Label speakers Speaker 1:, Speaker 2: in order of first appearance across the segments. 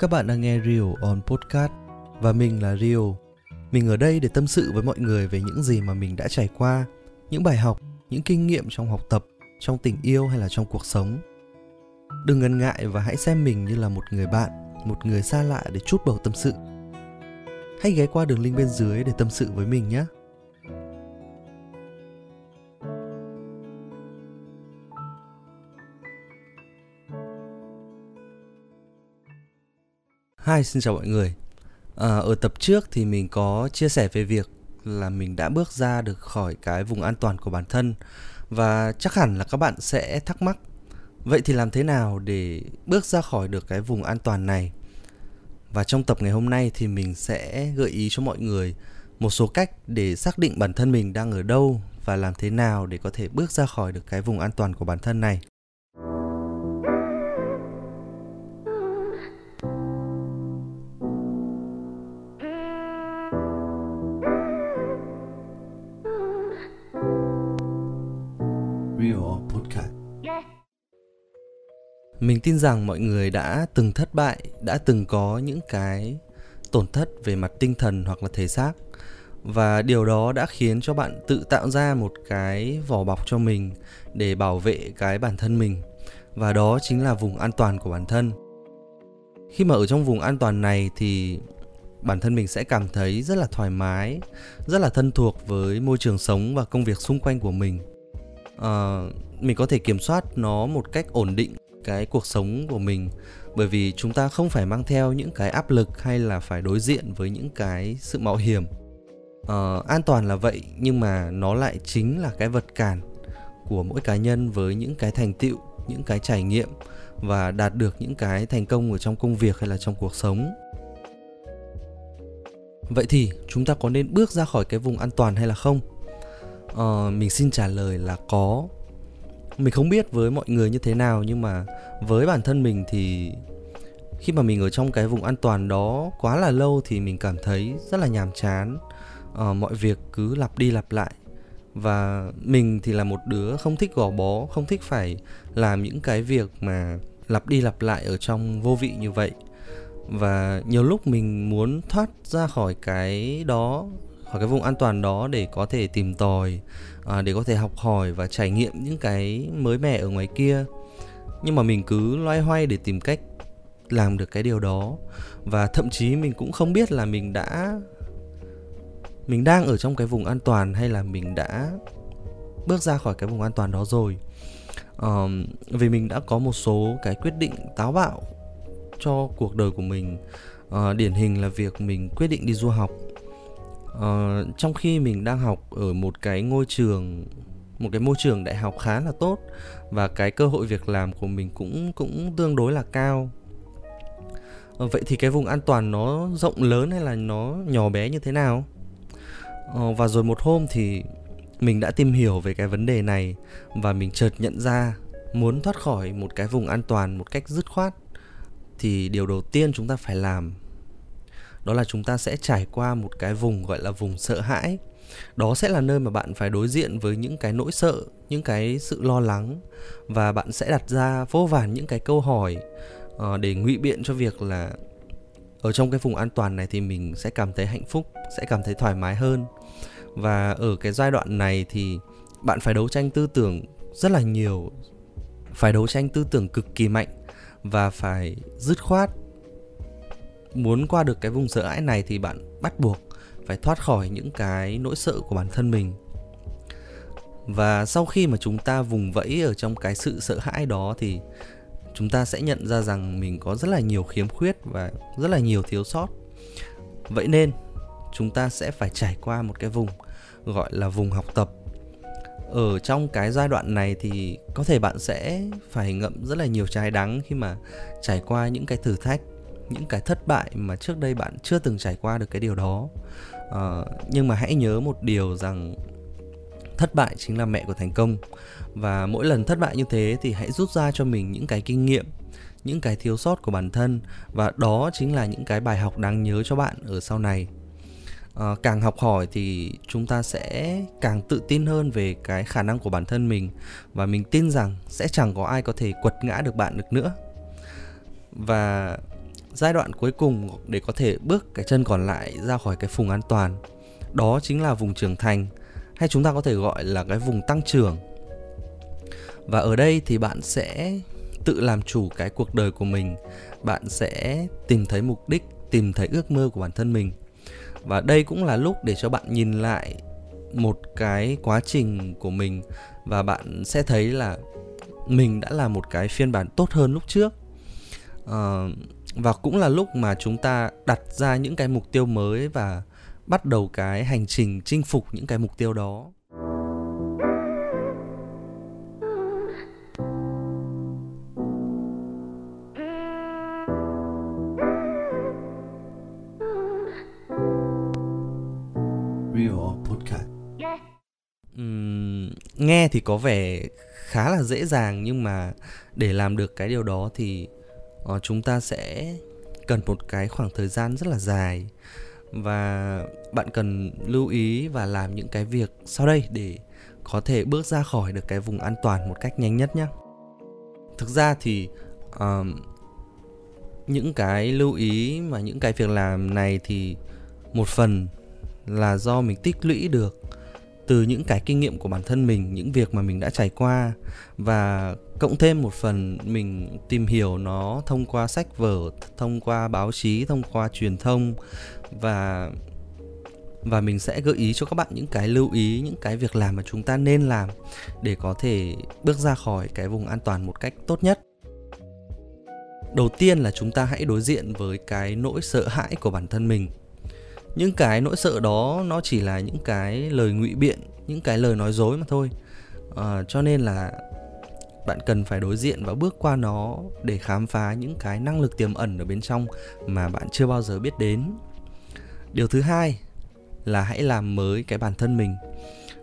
Speaker 1: Các bạn đang nghe Rio on Podcast và mình là Rio. Mình ở đây để tâm sự với mọi người về những gì mà mình đã trải qua, những bài học, những kinh nghiệm trong học tập, trong tình yêu hay là trong cuộc sống. Đừng ngần ngại và hãy xem mình như là một người bạn, một người xa lạ để chút bầu tâm sự. Hãy ghé qua đường link bên dưới để tâm sự với mình nhé. Hi, xin chào mọi người. À, ở tập trước thì mình có chia sẻ về việc là mình đã bước ra được khỏi cái vùng an toàn của bản thân và chắc hẳn là các bạn sẽ thắc mắc vậy thì làm thế nào để bước ra khỏi được cái vùng an toàn này và trong tập ngày hôm nay thì mình sẽ gợi ý cho mọi người một số cách để xác định bản thân mình đang ở đâu và làm thế nào để có thể bước ra khỏi được cái vùng an toàn của bản thân này Mình tin rằng mọi người đã từng thất bại, đã từng có những cái tổn thất về mặt tinh thần hoặc là thể xác. Và điều đó đã khiến cho bạn tự tạo ra một cái vỏ bọc cho mình để bảo vệ cái bản thân mình. Và đó chính là vùng an toàn của bản thân. Khi mà ở trong vùng an toàn này thì bản thân mình sẽ cảm thấy rất là thoải mái, rất là thân thuộc với môi trường sống và công việc xung quanh của mình. À, mình có thể kiểm soát nó một cách ổn định cái cuộc sống của mình. Bởi vì chúng ta không phải mang theo những cái áp lực hay là phải đối diện với những cái sự mạo hiểm. Uh, an toàn là vậy nhưng mà nó lại chính là cái vật cản của mỗi cá nhân với những cái thành tựu những cái trải nghiệm và đạt được những cái thành công ở trong công việc hay là trong cuộc sống. Vậy thì chúng ta có nên bước ra khỏi cái vùng an toàn hay là không? Uh, mình xin trả lời là có mình không biết với mọi người như thế nào nhưng mà với bản thân mình thì khi mà mình ở trong cái vùng an toàn đó quá là lâu thì mình cảm thấy rất là nhàm chán. À, mọi việc cứ lặp đi lặp lại. Và mình thì là một đứa không thích gò bó không thích phải làm những cái việc mà lặp đi lặp lại ở trong vô vị như vậy. Và nhiều lúc mình muốn thoát ra khỏi cái đó khỏi cái vùng an toàn đó để có thể tìm tòi à, để có thể học hỏi và trải nghiệm những cái mới mẻ ở ngoài kia. Nhưng mà mình cứ loay hoay để tìm cách làm được cái điều đó. Và thậm chí mình cũng không biết là mình đã mình đang ở trong cái vùng an toàn hay là mình đã bước ra khỏi cái vùng an toàn đó rồi. Um, vì mình đã có một số cái quyết định táo bạo cho cuộc đời của mình. Uh, điển hình là việc mình quyết định đi du học. Ờ, trong khi mình đang học ở một cái ngôi trường một cái môi trường đại học khá là tốt và cái cơ hội việc làm của mình cũng cũng tương đối là cao. Ờ, vậy thì cái vùng an toàn nó rộng lớn hay là nó nhỏ bé như thế nào? Ờ, và rồi một hôm thì mình đã tìm hiểu về cái vấn đề này và mình chợt nhận ra muốn thoát khỏi một cái vùng an toàn một cách dứt khoát thì điều đầu tiên chúng ta phải làm đó là chúng ta sẽ trải qua một cái vùng gọi là vùng sợ hãi. Đó sẽ là nơi mà bạn phải đối diện với những cái nỗi sợ những cái sự lo lắng và bạn sẽ đặt ra vô vàn những cái câu hỏi uh, để ngụy biện cho việc là ở trong cái vùng an toàn này thì mình sẽ cảm thấy hạnh phúc sẽ cảm thấy thoải mái hơn. Và ở cái giai đoạn này thì bạn phải đấu tranh tư tưởng rất là nhiều phải đấu tranh tư tưởng cực kỳ mạnh và phải dứt khoát muốn qua được cái vùng sợ hãi này thì bạn bắt buộc phải thoát khỏi những cái nỗi sợ của bản thân mình. Và sau khi mà chúng ta vùng vẫy ở trong cái sự sợ hãi đó thì chúng ta sẽ nhận ra rằng mình có rất là nhiều khiếm khuyết và rất là nhiều thiếu sót. Vậy nên, chúng ta sẽ phải trải qua một cái vùng gọi là vùng học tập. Ở trong cái giai đoạn này thì có thể bạn sẽ phải ngậm rất là nhiều trái đắng khi mà trải qua những cái thử thách những cái thất bại mà trước đây bạn chưa từng trải qua được cái điều đó. Uh, nhưng mà hãy nhớ một điều rằng thất bại chính là mẹ của thành công. Và mỗi lần thất bại như thế thì hãy rút ra cho mình những cái kinh nghiệm những cái thiếu sót của bản thân. Và đó chính là những cái bài học đáng nhớ cho bạn ở sau này. À, càng học hỏi thì chúng ta sẽ càng tự tin hơn về cái khả năng của bản thân mình. Và mình tin rằng sẽ chẳng có ai có thể quật ngã được bạn được nữa. Và giai đoạn cuối cùng để có thể bước cái chân còn lại ra khỏi cái vùng an toàn. Đó chính là vùng trưởng thành hay chúng ta có thể gọi là cái vùng tăng trưởng. Và ở đây thì bạn sẽ tự làm chủ cái cuộc đời của mình. Bạn sẽ tìm thấy mục đích tìm thấy ước mơ của bản thân mình. Và đây cũng là lúc để cho bạn nhìn lại một cái quá trình của mình. Và bạn sẽ thấy là mình đã là một cái phiên bản tốt hơn lúc trước. Uh, và cũng là lúc mà chúng ta đặt ra những cái mục tiêu mới và bắt đầu cái hành trình chinh phục những cái mục tiêu đó. Nghe thì có vẻ khá là dễ dàng nhưng mà để làm được cái điều đó thì Ờ, chúng ta sẽ cần một cái khoảng thời gian rất là dài và bạn cần lưu ý và làm những cái việc sau đây để có thể bước ra khỏi được cái vùng an toàn một cách nhanh nhất nhé thực ra thì um, những cái lưu ý mà những cái việc làm này thì một phần là do mình tích lũy được từ những cái kinh nghiệm của bản thân mình, những việc mà mình đã trải qua. Và cộng thêm một phần, mình tìm hiểu nó thông qua sách vở, thông qua báo chí, thông qua truyền thông. Và và mình sẽ gợi ý cho các bạn những cái lưu ý, những cái việc làm mà chúng ta nên làm để có thể bước ra khỏi cái vùng an toàn một cách tốt nhất. Đầu tiên là chúng ta hãy đối diện với cái nỗi sợ hãi của bản thân mình những cái nỗi sợ đó nó chỉ là những cái lời ngụy biện những cái lời nói dối mà thôi. À, cho nên là bạn cần phải đối diện và bước qua nó để khám phá những cái năng lực tiềm ẩn ở bên trong mà bạn chưa bao giờ biết đến. Điều thứ hai là hãy làm mới cái bản thân mình.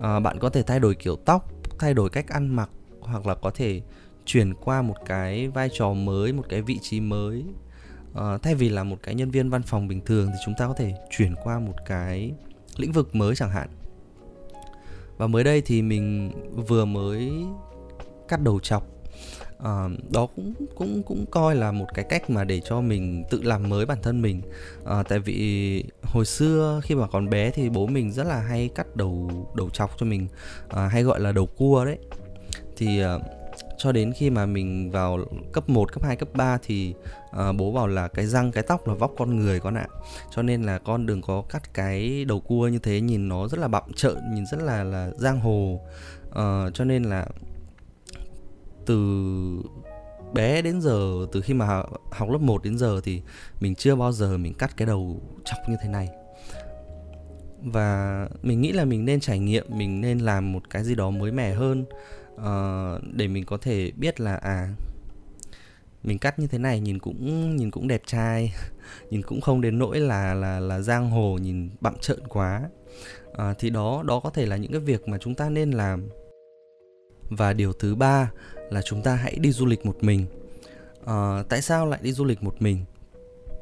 Speaker 1: À, bạn có thể thay đổi kiểu tóc thay đổi cách ăn mặc hoặc là có thể chuyển qua một cái vai trò mới một cái vị trí mới uh, thay vì là một cái nhân viên văn phòng bình thường thì chúng ta có thể chuyển qua một cái lĩnh vực mới chẳng hạn. Và mới đây thì mình vừa mới cắt đầu chọc. À, đó cũng cũng cũng coi là một cái cách mà để cho mình tự làm mới bản thân mình. À, tại vì hồi xưa khi mà còn bé thì bố mình rất là hay cắt đầu đầu chọc cho mình. À, hay gọi là đầu cua đấy. Thì à, cho đến khi mà mình vào cấp 1, cấp 2, cấp 3 thì uh, bố bảo là cái răng cái tóc là vóc con người con ạ. Cho nên là con đừng có cắt cái đầu cua như thế nhìn nó rất là bặm trợn, nhìn rất là là giang hồ. Uh, cho nên là từ bé đến giờ từ khi mà học lớp 1 đến giờ thì mình chưa bao giờ mình cắt cái đầu chọc như thế này và mình nghĩ là mình nên trải nghiệm mình nên làm một cái gì đó mới mẻ hơn uh, để mình có thể biết là à mình cắt như thế này nhìn cũng nhìn cũng đẹp trai nhìn cũng không đến nỗi là là là giang hồ nhìn bặm trợn quá. À, thì đó đó có thể là những cái việc mà chúng ta nên làm. Và điều thứ ba là chúng ta hãy đi du lịch một mình. À, tại sao lại đi du lịch một mình?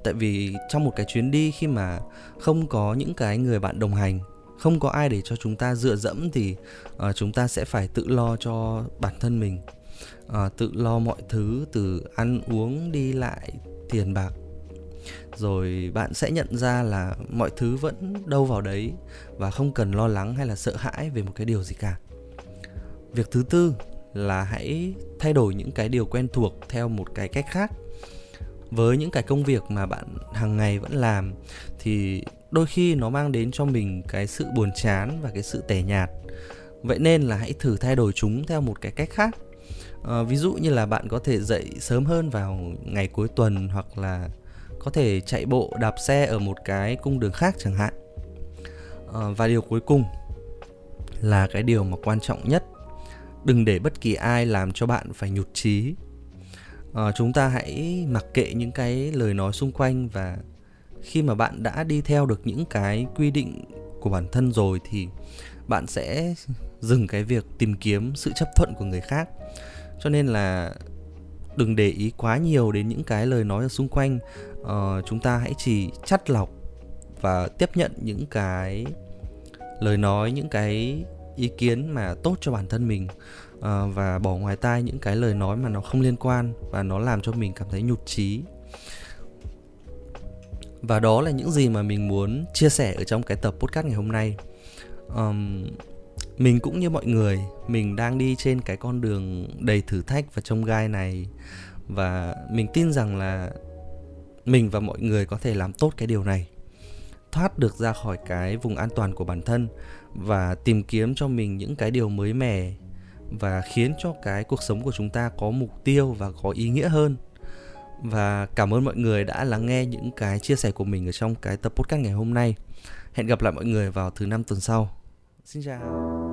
Speaker 1: Tại vì trong một cái chuyến đi khi mà không có những cái người bạn đồng hành không có ai để cho chúng ta dựa dẫm thì uh, chúng ta sẽ phải tự lo cho bản thân mình. Uh, tự lo mọi thứ từ ăn uống đi lại tiền bạc. Rồi bạn sẽ nhận ra là mọi thứ vẫn đâu vào đấy và không cần lo lắng hay là sợ hãi về một cái điều gì cả. Việc thứ tư là hãy thay đổi những cái điều quen thuộc theo một cái cách khác. Với những cái công việc mà bạn hàng ngày vẫn làm thì đôi khi nó mang đến cho mình cái sự buồn chán và cái sự tẻ nhạt. Vậy nên là hãy thử thay đổi chúng theo một cái cách khác. À, ví dụ như là bạn có thể dậy sớm hơn vào ngày cuối tuần hoặc là có thể chạy bộ đạp xe ở một cái cung đường khác chẳng hạn. À, và điều cuối cùng là cái điều mà quan trọng nhất đừng để bất kỳ ai làm cho bạn phải nhụt chí. À, chúng ta hãy mặc kệ những cái lời nói xung quanh và khi mà bạn đã đi theo được những cái quy định của bản thân rồi thì bạn sẽ dừng cái việc tìm kiếm sự chấp thuận của người khác. Cho nên là đừng để ý quá nhiều đến những cái lời nói ở xung quanh. Uh, chúng ta hãy chỉ chắt lọc và tiếp nhận những cái lời nói những cái ý kiến mà tốt cho bản thân mình uh, và bỏ ngoài tai những cái lời nói mà nó không liên quan và nó làm cho mình cảm thấy nhụt chí và đó là những gì mà mình muốn chia sẻ ở trong cái tập podcast ngày hôm nay. Um, mình cũng như mọi người mình đang đi trên cái con đường đầy thử thách và trông gai này. Và mình tin rằng là mình và mọi người có thể làm tốt cái điều này. Thoát được ra khỏi cái vùng an toàn của bản thân và tìm kiếm cho mình những cái điều mới mẻ và khiến cho cái cuộc sống của chúng ta có mục tiêu và có ý nghĩa hơn và cảm ơn mọi người đã lắng nghe những cái chia sẻ của mình ở trong cái tập podcast ngày hôm nay. Hẹn gặp lại mọi người vào thứ năm tuần sau. Xin chào.